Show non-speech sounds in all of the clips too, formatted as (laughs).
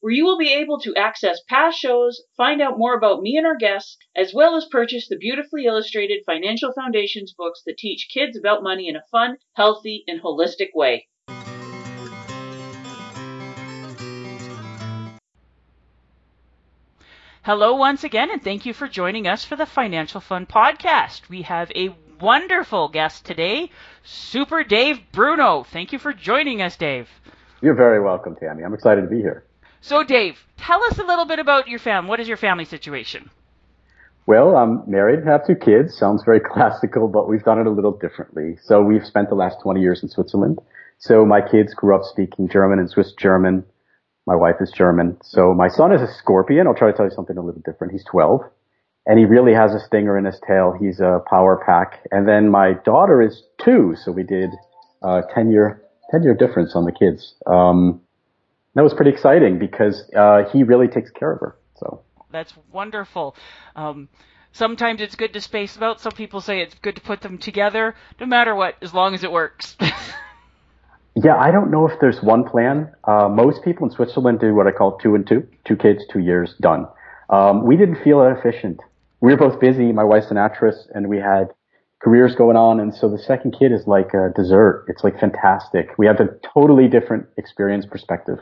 where you will be able to access past shows, find out more about me and our guests, as well as purchase the beautifully illustrated Financial Foundations books that teach kids about money in a fun, healthy, and holistic way. Hello, once again, and thank you for joining us for the Financial Fun podcast. We have a wonderful guest today, Super Dave Bruno. Thank you for joining us, Dave. You're very welcome, Tammy. I'm excited to be here. So, Dave, tell us a little bit about your family. What is your family situation? Well, I'm married, and have two kids. Sounds very (laughs) classical, but we've done it a little differently. So we've spent the last 20 years in Switzerland. So my kids grew up speaking German and Swiss German. My wife is German. So my son is a scorpion. I'll try to tell you something a little different. He's 12 and he really has a stinger in his tail. He's a power pack. And then my daughter is two. So we did a 10 year, 10 year difference on the kids. Um, that was pretty exciting because uh, he really takes care of her. So that's wonderful. Um, sometimes it's good to space them out. Some people say it's good to put them together. No matter what, as long as it works. (laughs) yeah, I don't know if there's one plan. Uh, most people in Switzerland do what I call two and two, two kids, two years, done. Um, we didn't feel that efficient. We were both busy. My wife's an actress, and we had careers going on, and so the second kid is like a dessert. It's like fantastic. We have a totally different experience perspective.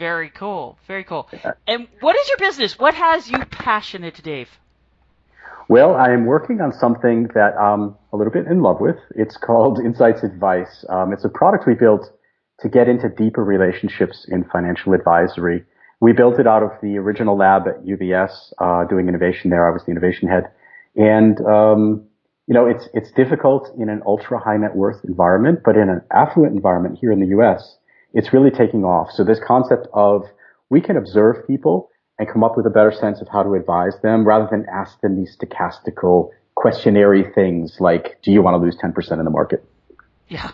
Very cool. Very cool. And what is your business? What has you passionate, Dave? Well, I am working on something that I'm a little bit in love with. It's called (laughs) Insights Advice. Um, it's a product we built to get into deeper relationships in financial advisory. We built it out of the original lab at UBS, uh, doing innovation there. I was the innovation head. And, um, you know, it's, it's difficult in an ultra high net worth environment, but in an affluent environment here in the U.S., it's really taking off. So this concept of we can observe people and come up with a better sense of how to advise them rather than ask them these stochastical questionary things like, do you want to lose 10% in the market? Yeah.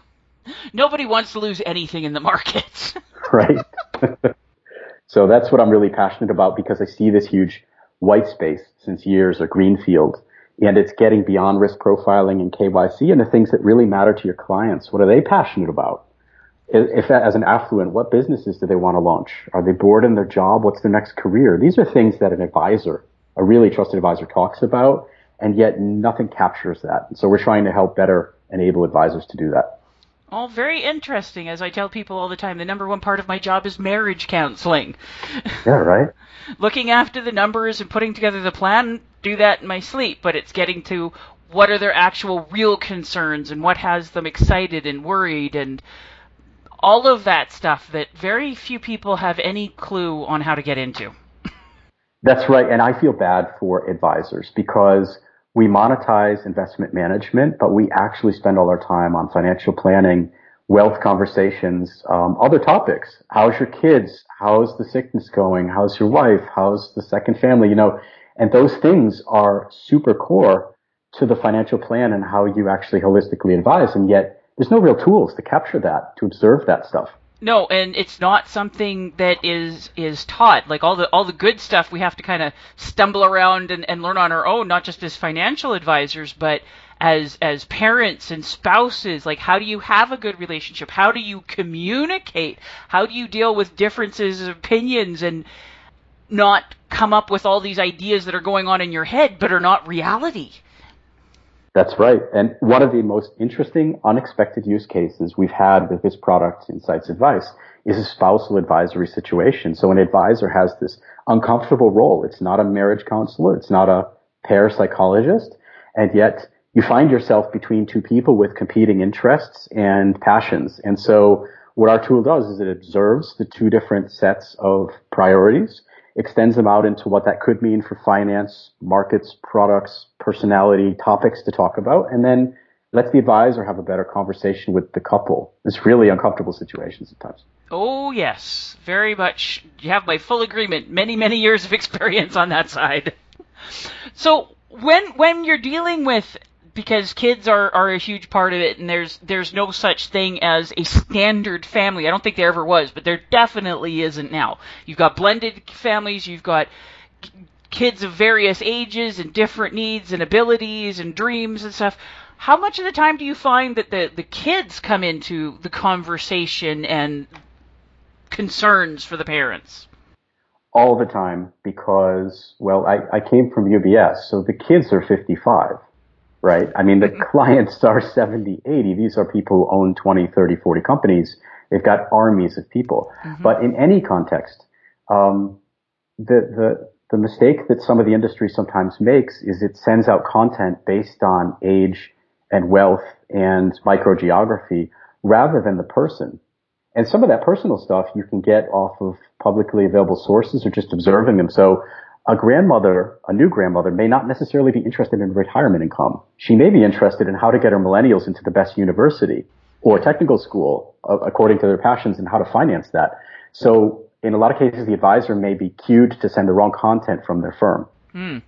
Nobody wants to lose anything in the markets. (laughs) right. (laughs) so that's what I'm really passionate about because I see this huge white space since years, a green field, and it's getting beyond risk profiling and KYC and the things that really matter to your clients. What are they passionate about? If as an affluent, what businesses do they want to launch? Are they bored in their job? What's their next career? These are things that an advisor, a really trusted advisor talks about, and yet nothing captures that. So we're trying to help better enable advisors to do that. All very interesting. As I tell people all the time, the number one part of my job is marriage counseling. Yeah, right. (laughs) Looking after the numbers and putting together the plan, do that in my sleep, but it's getting to what are their actual real concerns and what has them excited and worried and all of that stuff that very few people have any clue on how to get into. That's right. And I feel bad for advisors because we monetize investment management, but we actually spend all our time on financial planning, wealth conversations, um, other topics. How's your kids? How's the sickness going? How's your wife? How's the second family? You know, and those things are super core to the financial plan and how you actually holistically advise. And yet there's no real tools to capture that, to observe that stuff. No, and it's not something that is is taught. Like all the all the good stuff we have to kind of stumble around and, and learn on our own, not just as financial advisors, but as as parents and spouses. Like how do you have a good relationship? How do you communicate? How do you deal with differences of opinions and not come up with all these ideas that are going on in your head but are not reality? That's right. And one of the most interesting, unexpected use cases we've had with this product, Insights Advice, is a spousal advisory situation. So an advisor has this uncomfortable role. It's not a marriage counselor. It's not a pair psychologist. And yet you find yourself between two people with competing interests and passions. And so what our tool does is it observes the two different sets of priorities, extends them out into what that could mean for finance, markets, products, personality, topics to talk about, and then lets the advisor have a better conversation with the couple. It's really uncomfortable situations at times. Oh yes, very much. You have my full agreement. Many many years of experience on that side. So when when you're dealing with because kids are, are a huge part of it and there's there's no such thing as a standard family. I don't think there ever was, but there definitely isn't now. You've got blended families, you've got kids of various ages and different needs and abilities and dreams and stuff. How much of the time do you find that the, the kids come into the conversation and concerns for the parents? All the time because, well, I, I came from UBS, so the kids are 55 right? I mean, the mm-hmm. clients are 70, 80. These are people who own 20, 30, 40 companies. They've got armies of people. Mm-hmm. But in any context, um, the, the, the mistake that some of the industry sometimes makes is it sends out content based on age and wealth and microgeography rather than the person. And some of that personal stuff you can get off of publicly available sources or just observing them. So a grandmother, a new grandmother, may not necessarily be interested in retirement income. She may be interested in how to get her millennials into the best university or technical school uh, according to their passions and how to finance that. So in a lot of cases, the advisor may be cued to send the wrong content from their firm. Mm.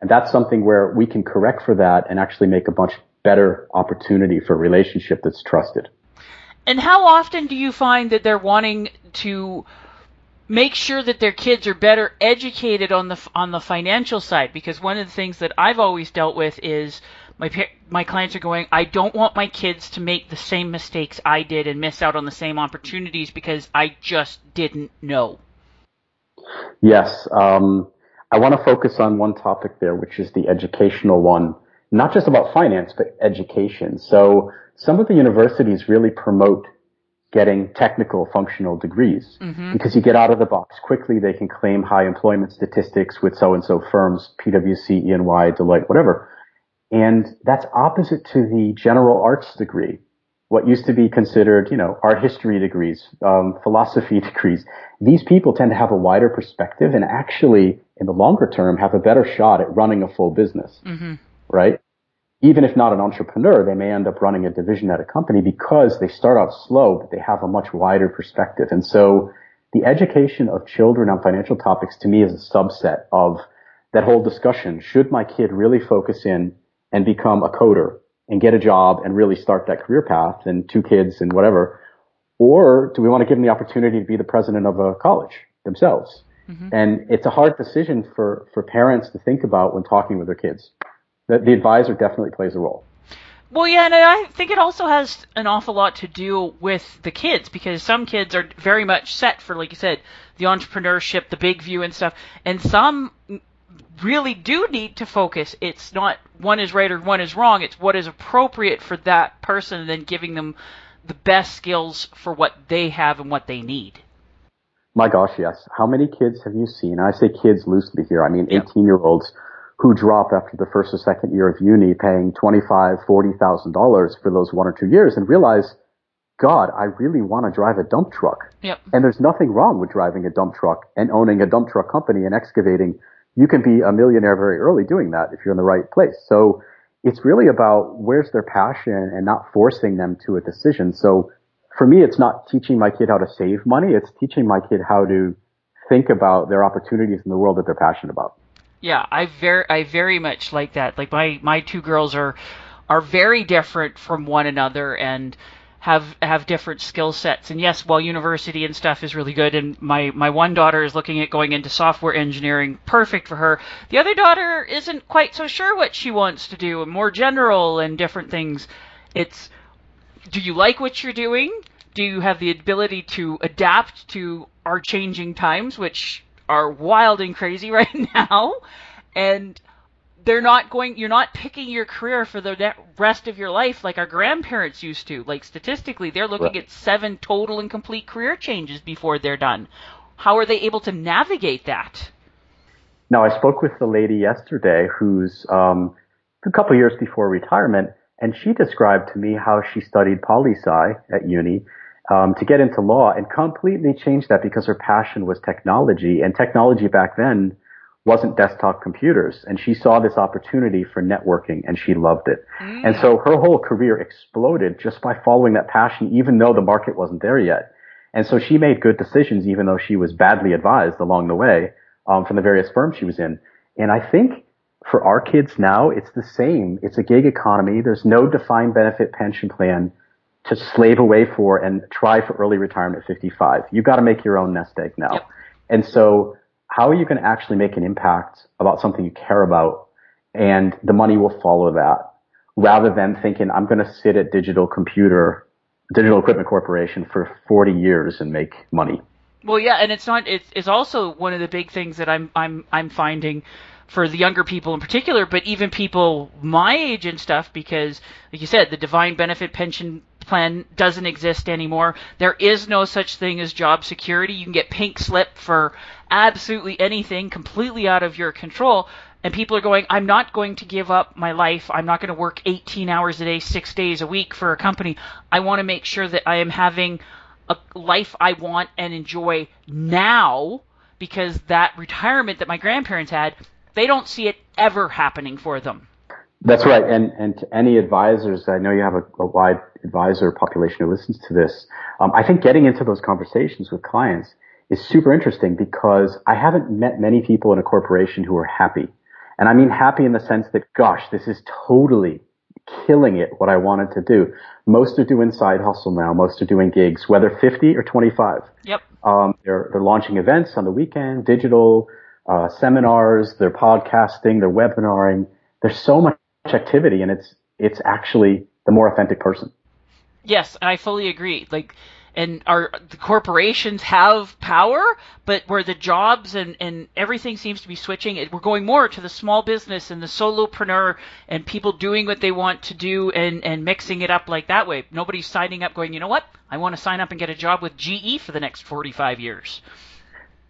And that's something where we can correct for that and actually make a much better opportunity for a relationship that's trusted. And how often do you find that they're wanting to make sure that their kids are better educated on the on the financial side because one of the things that I've always dealt with is my my clients are going I don't want my kids to make the same mistakes I did and miss out on the same opportunities because I just didn't know. Yes, um, I want to focus on one topic there, which is the educational one, not just about finance but education. So some of the universities really promote getting technical functional degrees mm-hmm. because you get out of the box quickly. They can claim high employment statistics with so and so firms, PwC, EY, Deloitte, whatever. And that's opposite to the general arts degree. What used to be considered, you know, art history degrees, um, philosophy (laughs) degrees. These people tend to have a wider perspective and actually, in the longer term, have a better shot at running a full business. Mm-hmm. Right? Even if not an entrepreneur, they may end up running a division at a company because they start out slow, but they have a much wider perspective. And so the education of children on financial topics to me is a subset of that whole discussion. Should my kid really focus in and become a coder and get a job and really start that career path and two kids and whatever? Or do we want to give them the opportunity to be the president of a college themselves? Mm-hmm. And it's a hard decision for, for parents to think about when talking with their kids the, the advisor definitely plays a role. Well, yeah, and I think it also has an awful lot to do with the kids because some kids are very much set for, like you said, the entrepreneurship, the big view and stuff, and some really do need to focus. It's not one is right or one is wrong. It's what is appropriate for that person, and then giving them the best skills for what they have and what they need. My gosh, yes. How many kids have you seen? I say kids loosely here. I mean, 18 year olds who drop after the first or second year of uni paying twenty-five, forty thousand dollars for those one or two years and realize, God, I really want to drive a dump truck. Yep. And there's nothing wrong with driving a dump truck and owning a dump truck company and excavating. You can be a millionaire very early doing that if you're in the right place. So it's really about where's their passion and not forcing them to a decision. So for me, it's not teaching my kid how to save money. It's teaching my kid how to think about their opportunities in the world that they're passionate about. Yeah, I very I very much like that. Like my my two girls are are very different from one another and have have different skill sets. And yes, while university and stuff is really good, and my my one daughter is looking at going into software engineering, perfect for her. The other daughter isn't quite so sure what she wants to do, and more general and different things. It's do you like what you're doing? Do you have the ability to adapt to our changing times, which are wild and crazy (laughs) right now, and they're not going. You're not picking your career for the rest of your life like our grandparents used to. Like statistically, they're looking right. at seven total and complete career changes before they're done. How are they able to navigate that? Now, I spoke with the lady yesterday who's um, a couple years before retirement, and she described to me how she studied poli sci at uni um, to get into law and completely changed that because her passion was technology, and technology back then wasn't desktop computers. And she saw this opportunity for networking and she loved it. Mm. And so her whole career exploded just by following that passion, even though the market wasn't there yet. And so she made good decisions, even though she was badly advised along the way um, from the various firms she was in. And I think for our kids now, it's the same. It's a gig economy. There's no defined benefit pension plan to slave away for and try for early retirement at 55. You've got to make your own nest egg now. Yep. And so how are you going to actually make an impact about something you care about? And the money will follow that rather than thinking, I'm going to sit at digital computer, digital equipment corporation for 40 years and make money. Well, yeah, and it's not. It's, it's also one of the big things that I'm I'm I'm finding for the younger people in particular, but even people my age and stuff, because like you said, the defined benefit pension plan doesn't exist anymore. There is no such thing as job security. You can get pink slip for absolutely anything completely out of your control. And people are going, I'm not going to give up my life. I'm not going to work 18 hours a day, six days a week for a company. I want to make sure that I am having a life I want and enjoy now because that retirement that my grandparents had, they don't see it ever happening for them. That's right. And, and to any advisors, I know you have a, a wide advisor population who listens to this. Um, I think getting into those conversations with clients is super interesting because I haven't met many people in a corporation who are happy. And I mean happy in the sense that, gosh, this is totally killing it what I wanted to do. Most are doing side hustle now. Most are doing gigs, whether 50 or 25. Yep. Um, they're, they're launching events on the weekend, digital, uh, seminars, they're podcasting, they're webinaring. There's so much activity and it's it's actually the more authentic person. Yes, I fully agree. Like and our the corporations have power, but where the jobs and, and everything seems to be switching, it, we're going more to the small business and the solopreneur and people doing what they want to do and, and mixing it up like that way. Nobody's signing up going, you know what? I want to sign up and get a job with GE for the next 45 years.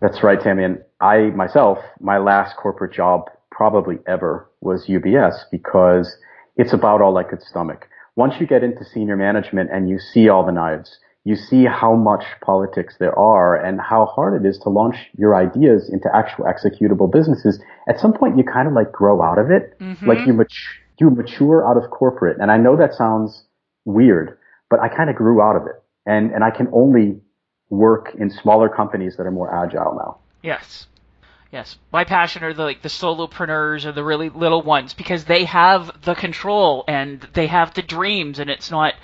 That's right, Tammy. And I myself, my last corporate job probably ever was UBS because it's about all I could stomach. Once you get into senior management and you see all the knives, you see how much politics there are and how hard it is to launch your ideas into actual executable businesses. At some point, you kind of like grow out of it, mm-hmm. like you mature, you mature out of corporate. And I know that sounds weird, but I kind of grew out of it, and and I can only work in smaller companies that are more agile now. Yes. Yes, my passion are the like the solopreneurs or the really little ones because they have the control and they have the dreams and it's not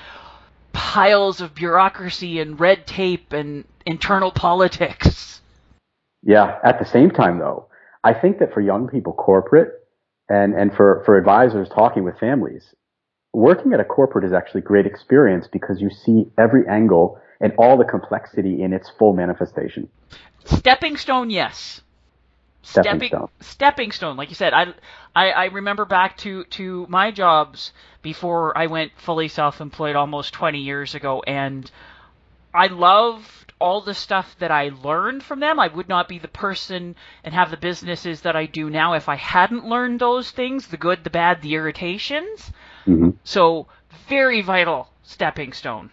piles of bureaucracy and red tape and internal politics. Yeah, at the same time though, I think that for young people corporate and and for for advisors talking with families, working at a corporate is actually great experience because you see every angle and all the complexity in its full manifestation. Stepping stone, yes stepping stone. stepping stone. Like you said I, I i remember back to to my jobs before i went fully self-employed almost 20 years ago and i loved all the stuff that i learned from them. I would not be the person and have the businesses that i do now if i hadn't learned those things the good the bad the irritations. Mm-hmm. so very vital stepping stone.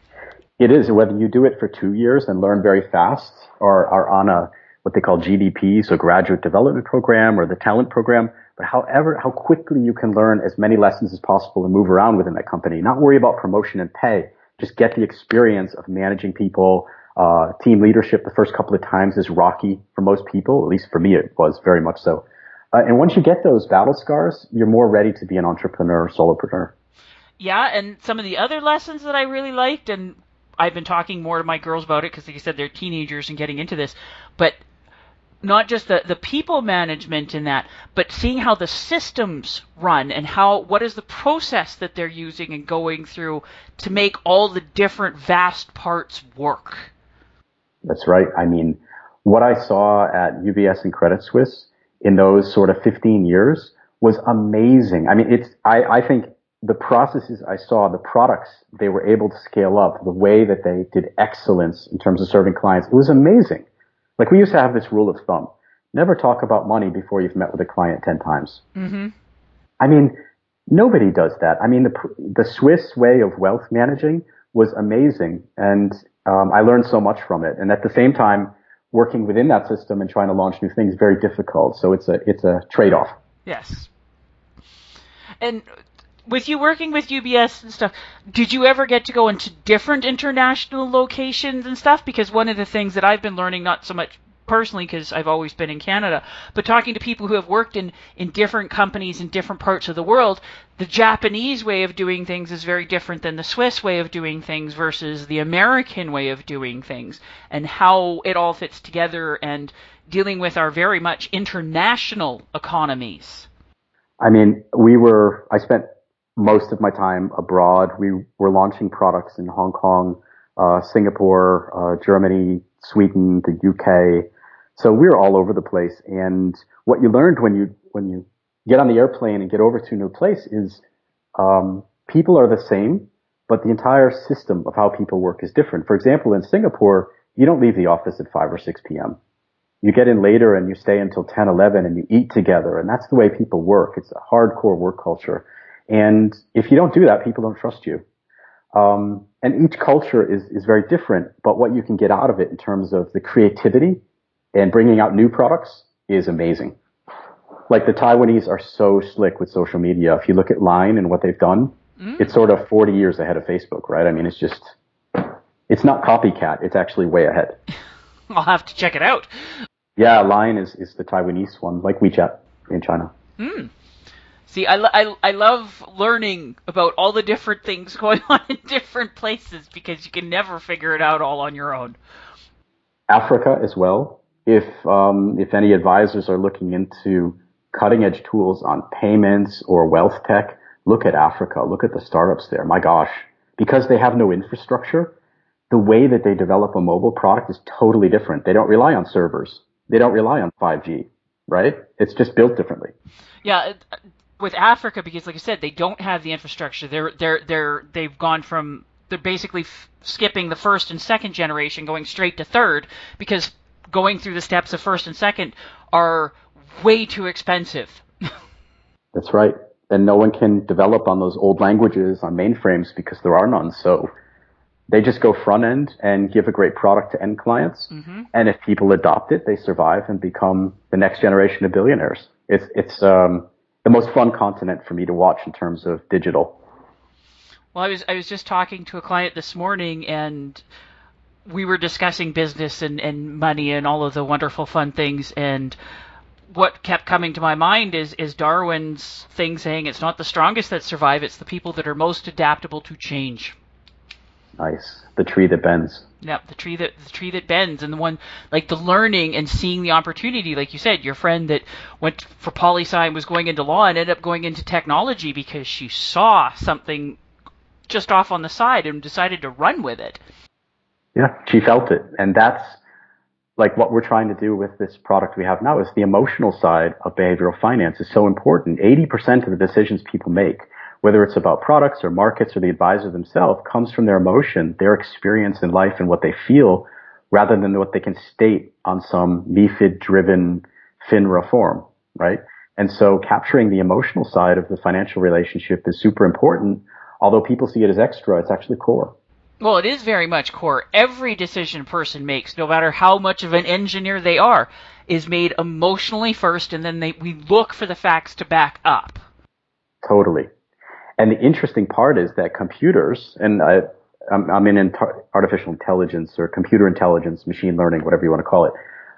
It is. Whether you do it for two years and learn very fast or are on a what they call GDP, so graduate development program or the talent program. But however, how quickly you can learn as many lessons as possible and move around within that company, not worry about promotion and pay. Just get the experience of managing people. Uh, team leadership the first couple of times is rocky for most people. At least for me, it was very much so. Uh, and once you get those battle scars, you're more ready to be an entrepreneur, solopreneur. Yeah, and some of the other lessons that I really liked, and I've been talking more to my girls about it because, like you said, they're teenagers and getting into this. But not just the, the people management in that, but seeing how the systems run and how what is the process that they're using and going through to make all the different vast parts work. That's right. I mean, what I saw at UBS and Credit Suisse in those sort of 15 years was amazing. I mean, it's, I, I think the processes I saw, the products they were able to scale up, the way that they did excellence in terms of serving clients, it was amazing. Like we used to have this rule of thumb. Never talk about money before you've met with a client 10 times. Mm-hmm. I mean, Nobody does that. I mean, the, the Swiss way of wealth managing was amazing. And um, I learned so much from it. And at the same time, working within that system and trying to launch new things is very difficult. So it's a it's a trade off. Yes. And with you working with UBS and stuff, did you ever get to go into different international locations and stuff? Because one of the things that I've been learning, not so much personally because I've always been in Canada, but talking to people who have worked in, in different companies in different parts of the world, the Japanese way of doing things is very different than the Swiss way of doing things versus the American way of doing things, and how it all fits together and dealing with our very much international economies. I mean, we were, I spent most of my time abroad. We were launching products in Hong Kong, uh, Singapore, uh, Germany, Sweden, the UK, so we were all over the place. And what you learned when you, when you get on the airplane and get over to a new place is, um, people are the same, but the entire system of how people work is different. For example, in Singapore, you don't leave the office at 5 or 6 p.m. You get in later and you stay until 10, 11 and you eat together. And that's the way people work. It's a hardcore work culture. And if you don't do that, people don't trust you. Um, and each culture is, is very different, but what you can get out of it in terms of the creativity and bringing out new products is amazing. Like the Taiwanese are so slick with social media. If you look at Line and what they've done, mm. it's sort of 40 years ahead of Facebook, right? I mean, it's just, it's not copycat. It's actually way ahead. (laughs) I'll have to check it out. Yeah, Line is, is the Taiwanese one, like WeChat in China. Hmm. See, I, I, I love learning about all the different things (laughs) going on in different places because you can never figure it out all on your own. Africa as well if um, if any advisors are looking into cutting edge tools on payments or wealth tech, look at Africa. Look at the startups there. My gosh, because they have no infrastructure, the way that they develop a mobile product is totally different. They don't rely on servers. They don't rely on 5G, right? It's just built differently. Yeah, with Africa, because like I said, they don't have the infrastructure. They're they're they're they've gone from they're basically f- skipping the first and second generation, going straight to third because going through the steps of first and second are way too expensive. (laughs) That's right. And no one can develop on those old languages on mainframes because there are none. So they just go front end and give a great product to end clients. Mm-hmm. And if people adopt it, they survive and become the next generation of billionaires. It's, it's, um, the most fun continent for me to watch in terms of digital. Well, I was, I was just talking to a client this morning and we were discussing business and, and money and all of the wonderful fun things and what kept coming to my mind is is Darwin's thing saying it's not the strongest that survive, it's the people that are most adaptable to change. Nice. The tree that bends. Yep, the tree that the tree that bends and the one like the learning and seeing the opportunity, like you said, your friend that went for poli sci was going into law and ended up going into technology because she saw something just off on the side and decided to run with it. Yeah, she felt it. And that's like what we're trying to do with this product we have now is the emotional side of behavioral finance is so important. 80% of the decisions people make, whether it's about products or markets or the advisor themselves, comes from their emotion, their experience in life and what they feel rather than what they can state on some MIFID driven FINRA form, right? And so capturing the emotional side of the financial relationship is super important. Although people see it as extra, it's actually core. Well, it is very much core. Every decision a person makes, no matter how much of an engineer they are, is made emotionally first, and then they, we look for the facts to back up. Totally. And the interesting part is that computers, and I, I'm, I'm in artificial intelligence or computer intelligence, machine learning, whatever you want to call it.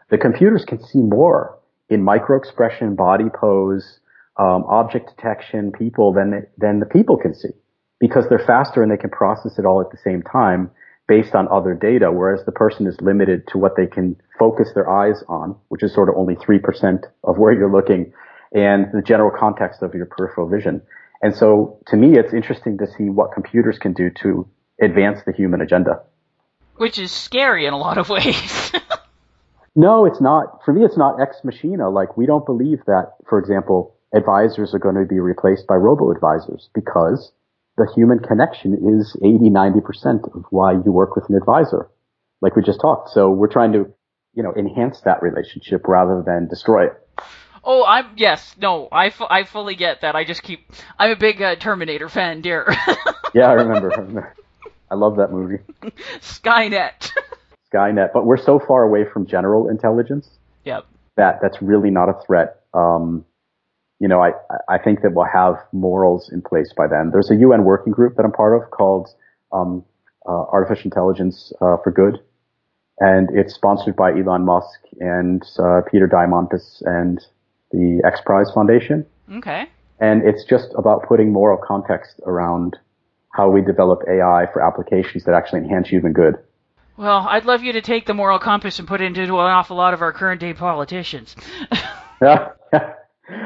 The computers can see more in micro expression, body pose, um, object detection, people than than the people can see because they're faster and they can process it all at the same time based on other data, whereas the person is limited to what they can focus their eyes on, which is sort of only 3% of where you're looking and the general context of your peripheral vision. And so to me, it's interesting to see what computers can do to advance the human agenda. Which is scary in a lot of ways. (laughs) no, it's not. For me, it's not ex machina. Like we don't believe that, for example, advisors are going to be replaced by robo advisors because the human connection is 80, 90% of why you work with an advisor, like we just talked. So we're trying to, you know, enhance that relationship rather than destroy it. Oh, I'm yes, no, I, fu- I fully get that. I just keep. I'm a big uh, Terminator fan, dear. (laughs) yeah, I remember. I love that movie. Skynet. (laughs) Skynet, but we're so far away from general intelligence. Yep. That that's really not a threat. Um, you know, I I think that we'll have morals in place by then. There's a UN working group that I'm part of called um, uh, Artificial Intelligence uh, for Good, and it's sponsored by Elon Musk and uh, Peter Diamandis and the X Prize Foundation. Okay. And it's just about putting moral context around how we develop AI for applications that actually enhance human good. Well, I'd love you to take the moral compass and put it into an awful lot of our current day politicians. yeah. (laughs)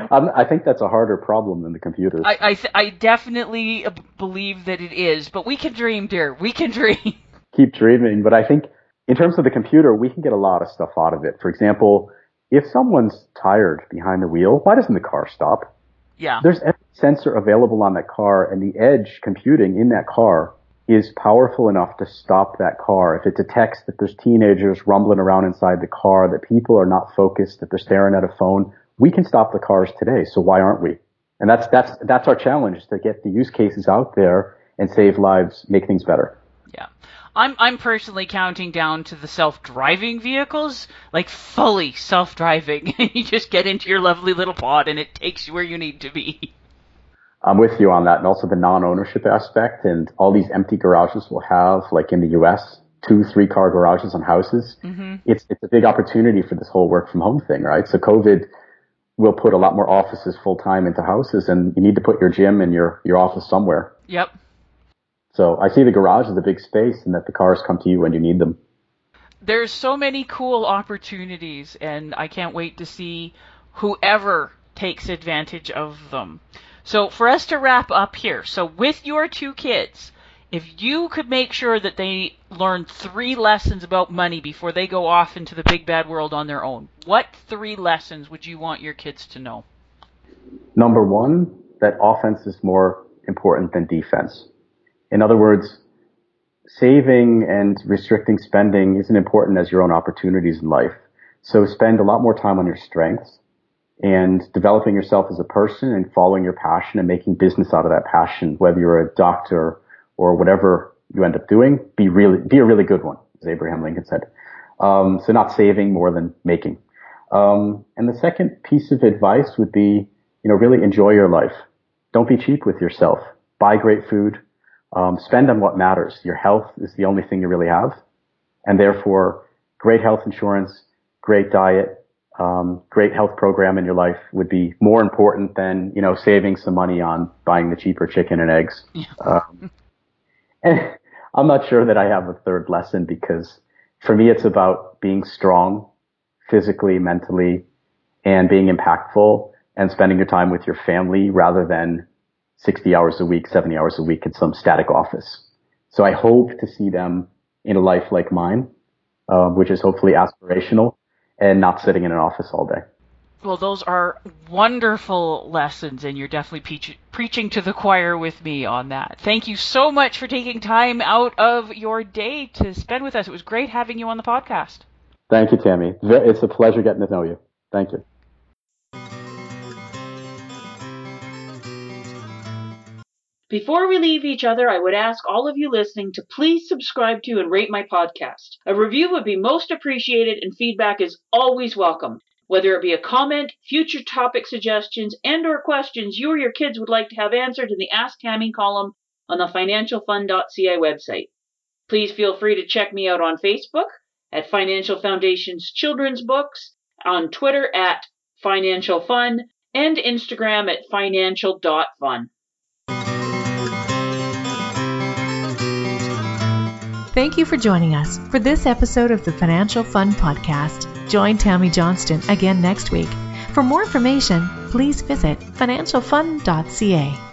Um, I think that's a harder problem than the computers. I I, th- I definitely believe that it is, but we can dream, dear. We can (laughs) dream. Keep dreaming, but I think in terms of the computer, we can get a lot of stuff out of it. For example, if someone's tired behind the wheel, why doesn't the car stop? Yeah. There's every sensor available on that car, and the edge computing in that car is powerful enough to stop that car. If it detects that there's teenagers rumbling around inside the car, that people are not focused, that they're staring at a phone, we can stop the cars today. So why aren't we? And that's that's that's our challenge is to get the use cases out there and save lives, make things better. Yeah. I'm I'm personally counting down to the self-driving vehicles, like fully self-driving. (laughs) you just get into your lovely little pod and it takes you where you need to be. I'm with you on that, and also the non-ownership aspect, and all these empty garages we'll have, like in the U.S., two, three-car garages on houses. Mm-hmm. It's it's a big opportunity for this whole work from home thing, right? So COVID will put a lot more offices full time into houses, and you need to put your gym and your your office somewhere. Yep. So I see the garage as a big space, and that the cars come to you when you need them. There's so many cool opportunities, and I can't wait to see whoever takes advantage of them. So for us to wrap up here, so with your two kids, if you could make sure that they learn three lessons about money before they go off into the big bad world on their own, what three lessons would you want your kids to know? Number one, that offense is more important than defense. In other words, saving and restricting spending isn't important as your own opportunities in life. So spend a lot more time on your strengths and developing yourself as a person and following your passion and making business out of that passion, whether you're a doctor or whatever you end up doing, be really, be a really good one, as Abraham Lincoln said. Um, so not saving more than making. Um, and the second piece of advice would be, you know, really enjoy your life. Don't be cheap with yourself. Buy great food. Um, spend on what matters. Your health is the only thing you really have. And therefore, great health insurance, great diet, um, great health program in your life would be more important than, you know, saving some money on buying the cheaper chicken and eggs. Yeah. Um, and (laughs) I'm not sure that I have a third lesson because for me, it's about being strong physically, mentally, and being impactful and spending your time with your family rather than 60 hours a week, 70 hours a week in some static office. So I hope to see them in a life like mine, uh, which is hopefully aspirational and not sitting in an office all day. Well, those are wonderful lessons, and you're definitely preach- preaching to the choir with me on that. Thank you so much for taking time out of your day to spend with us. It was great having you on the podcast. Thank you, Tammy. It's a pleasure getting to know you. Thank you. Before we leave each other, I would ask all of you listening to please subscribe to and rate my podcast. A review would be most appreciated and feedback is always welcome. Whether it be a comment, future topic suggestions, and or questions you or your kids would like to have answered in the Ask Tammy column on the financialfund.ca website. Please feel free to check me out on Facebook at Financial Foundation's Children's Books, on Twitter at Financial Fun, and Instagram at financial.fun. Thank you for joining us for this episode of the Financial Fun Podcast. Join Tammy Johnston again next week. For more information, please visit financialfun.ca.